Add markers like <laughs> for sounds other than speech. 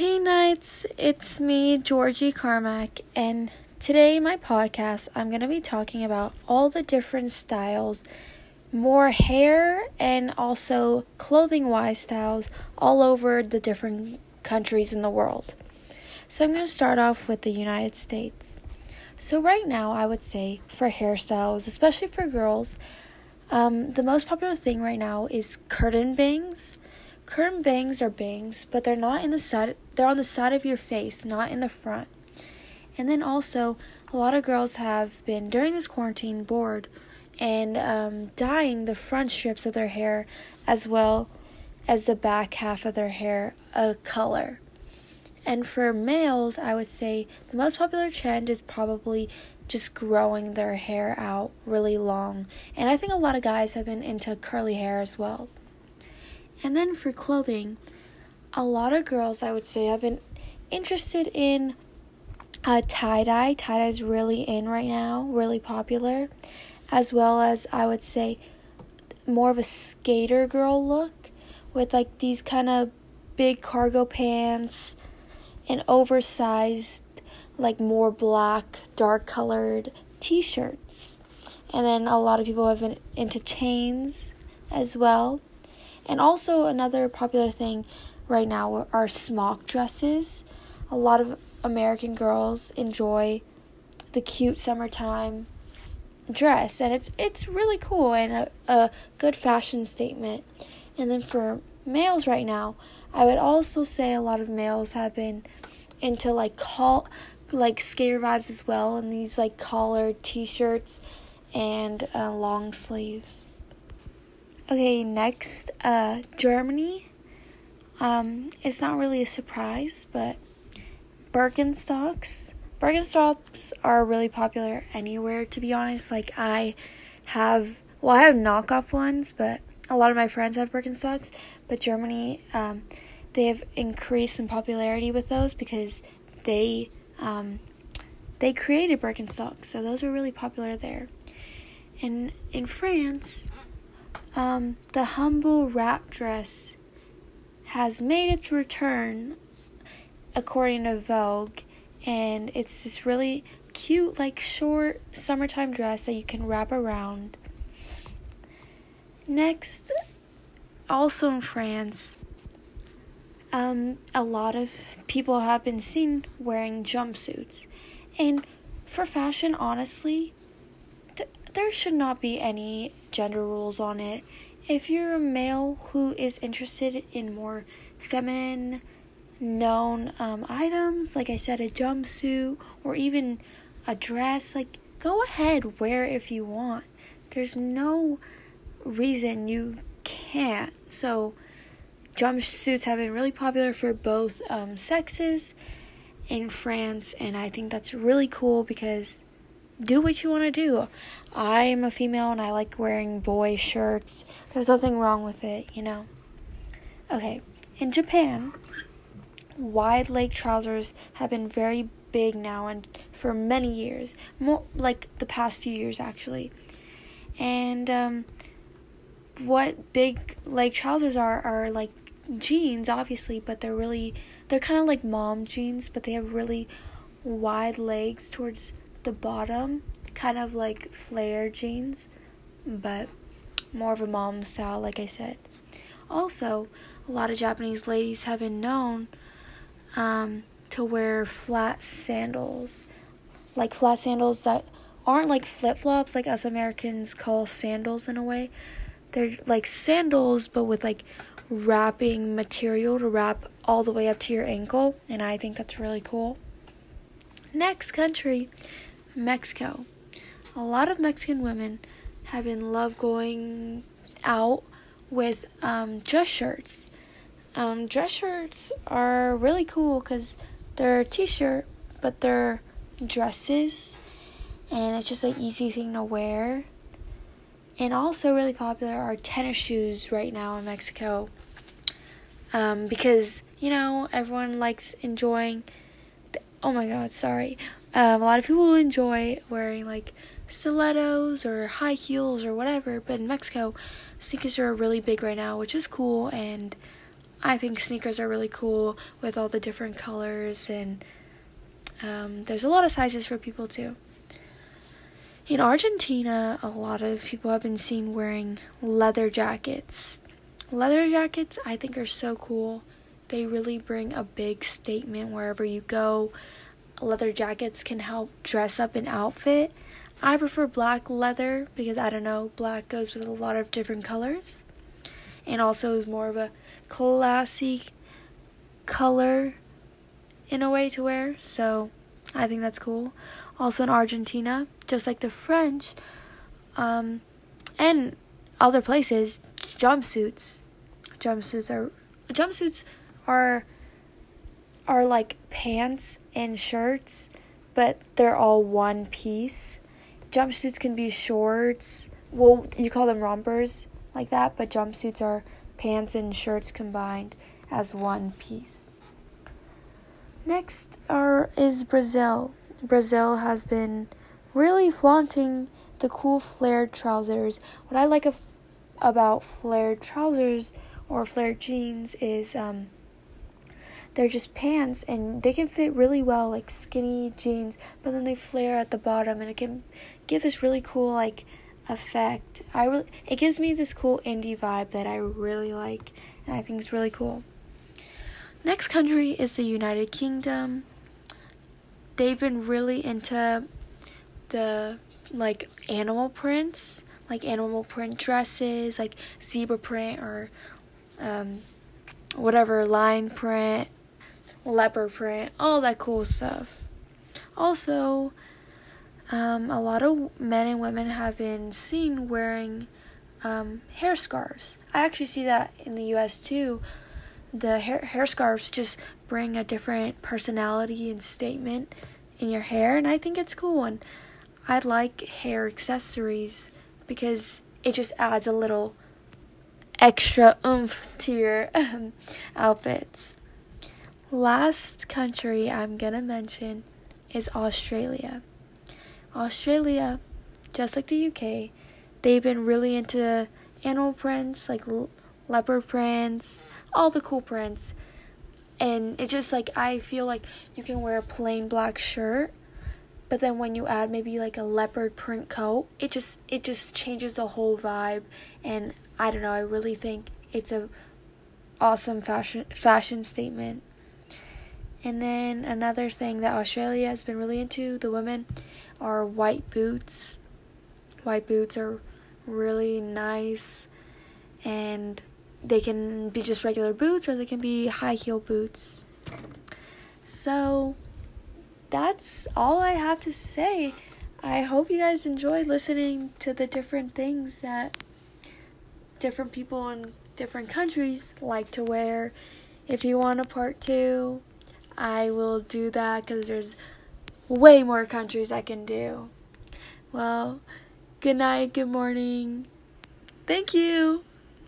Hey Knights, it's me, Georgie Carmack, and today in my podcast I'm going to be talking about all the different styles, more hair and also clothing wise styles all over the different countries in the world. So I'm going to start off with the United States. So right now I would say for hairstyles, especially for girls, um, the most popular thing right now is curtain bangs Curtain bangs are bangs, but they're not in the side they're on the side of your face, not in the front. And then also, a lot of girls have been during this quarantine bored and um, dyeing the front strips of their hair as well as the back half of their hair a color. And for males, I would say the most popular trend is probably just growing their hair out really long. And I think a lot of guys have been into curly hair as well. And then for clothing, a lot of girls I would say have been interested in uh, tie dye. Tie dye is really in right now, really popular, as well as I would say more of a skater girl look with like these kind of big cargo pants and oversized, like more black, dark colored t shirts. And then a lot of people have been into chains as well. And also, another popular thing right now are smock dresses. A lot of American girls enjoy the cute summertime dress, and it's it's really cool and a, a good fashion statement. And then for males right now, I would also say a lot of males have been into like call like skater vibes as well, and these like collared t-shirts and uh, long sleeves. Okay, next, uh, Germany. Um, it's not really a surprise, but Birkenstocks. Birkenstocks are really popular anywhere, to be honest. Like, I have, well, I have knockoff ones, but a lot of my friends have Birkenstocks. But Germany, um, they have increased in popularity with those because they, um, they created Birkenstocks, so those are really popular there. And in France, um, the humble wrap dress has made its return, according to Vogue, and it's this really cute, like short summertime dress that you can wrap around. Next, also in France, um, a lot of people have been seen wearing jumpsuits. And for fashion, honestly, there should not be any gender rules on it. If you're a male who is interested in more feminine known um, items, like I said, a jumpsuit or even a dress, like go ahead, wear if you want. There's no reason you can't. So, jumpsuits have been really popular for both um, sexes in France, and I think that's really cool because do what you want to do. I'm a female and I like wearing boy shirts. There's nothing wrong with it, you know. Okay, in Japan, wide leg trousers have been very big now and for many years, more like the past few years actually. And um, what big leg trousers are are like jeans, obviously, but they're really they're kind of like mom jeans, but they have really wide legs towards the bottom, kind of like flare jeans, but more of a mom style, like I said. Also, a lot of Japanese ladies have been known um, to wear flat sandals, like flat sandals that aren't like flip flops, like us Americans call sandals in a way. They're like sandals, but with like wrapping material to wrap all the way up to your ankle, and I think that's really cool. Next country Mexico. A lot of Mexican women have been love going out with um, dress shirts. Um, dress shirts are really cool because they're a t-shirt, but they're dresses, and it's just an easy thing to wear. And also really popular are tennis shoes right now in Mexico. Um, because you know everyone likes enjoying. The, oh my God, sorry. Um, a lot of people enjoy wearing like stilettos or high heels or whatever, but in Mexico, sneakers are really big right now, which is cool, and I think sneakers are really cool with all the different colors, and um, there's a lot of sizes for people too. In Argentina, a lot of people have been seen wearing leather jackets. Leather jackets, I think, are so cool. They really bring a big statement wherever you go. Leather jackets can help dress up an outfit. I prefer black leather because I don't know, black goes with a lot of different colors. And also is more of a classy color in a way to wear, so I think that's cool. Also in Argentina, just like the French, um, and other places, jumpsuits. Jumpsuits are jumpsuits are are like pants and shirts, but they're all one piece. Jumpsuits can be shorts. Well, you call them rompers like that, but jumpsuits are pants and shirts combined as one piece. Next are is Brazil. Brazil has been really flaunting the cool flared trousers. What I like of, about flared trousers or flared jeans is um, they're just pants and they can fit really well like skinny jeans, but then they flare at the bottom and it can give this really cool like effect. I really it gives me this cool indie vibe that I really like and I think it's really cool. Next country is the United Kingdom. They've been really into the like animal prints, like animal print dresses, like zebra print or um, whatever line print, leopard print, all that cool stuff. Also, um, a lot of men and women have been seen wearing um, hair scarves. I actually see that in the U.S. too. The hair hair scarves just bring a different personality and statement in your hair, and I think it's cool. And I like hair accessories because it just adds a little extra oomph to your um, <laughs> outfits. Last country I'm gonna mention is Australia. Australia, just like the UK, they've been really into animal prints, like leopard prints, all the cool prints. And it's just like I feel like you can wear a plain black shirt, but then when you add maybe like a leopard print coat, it just it just changes the whole vibe. And I don't know, I really think it's a awesome fashion fashion statement. And then another thing that Australia has been really into, the women, are white boots. White boots are really nice and they can be just regular boots or they can be high heel boots. So that's all I have to say. I hope you guys enjoyed listening to the different things that different people in different countries like to wear. If you want a part two, I will do that because there's way more countries I can do. Well, good night, good morning. Thank you.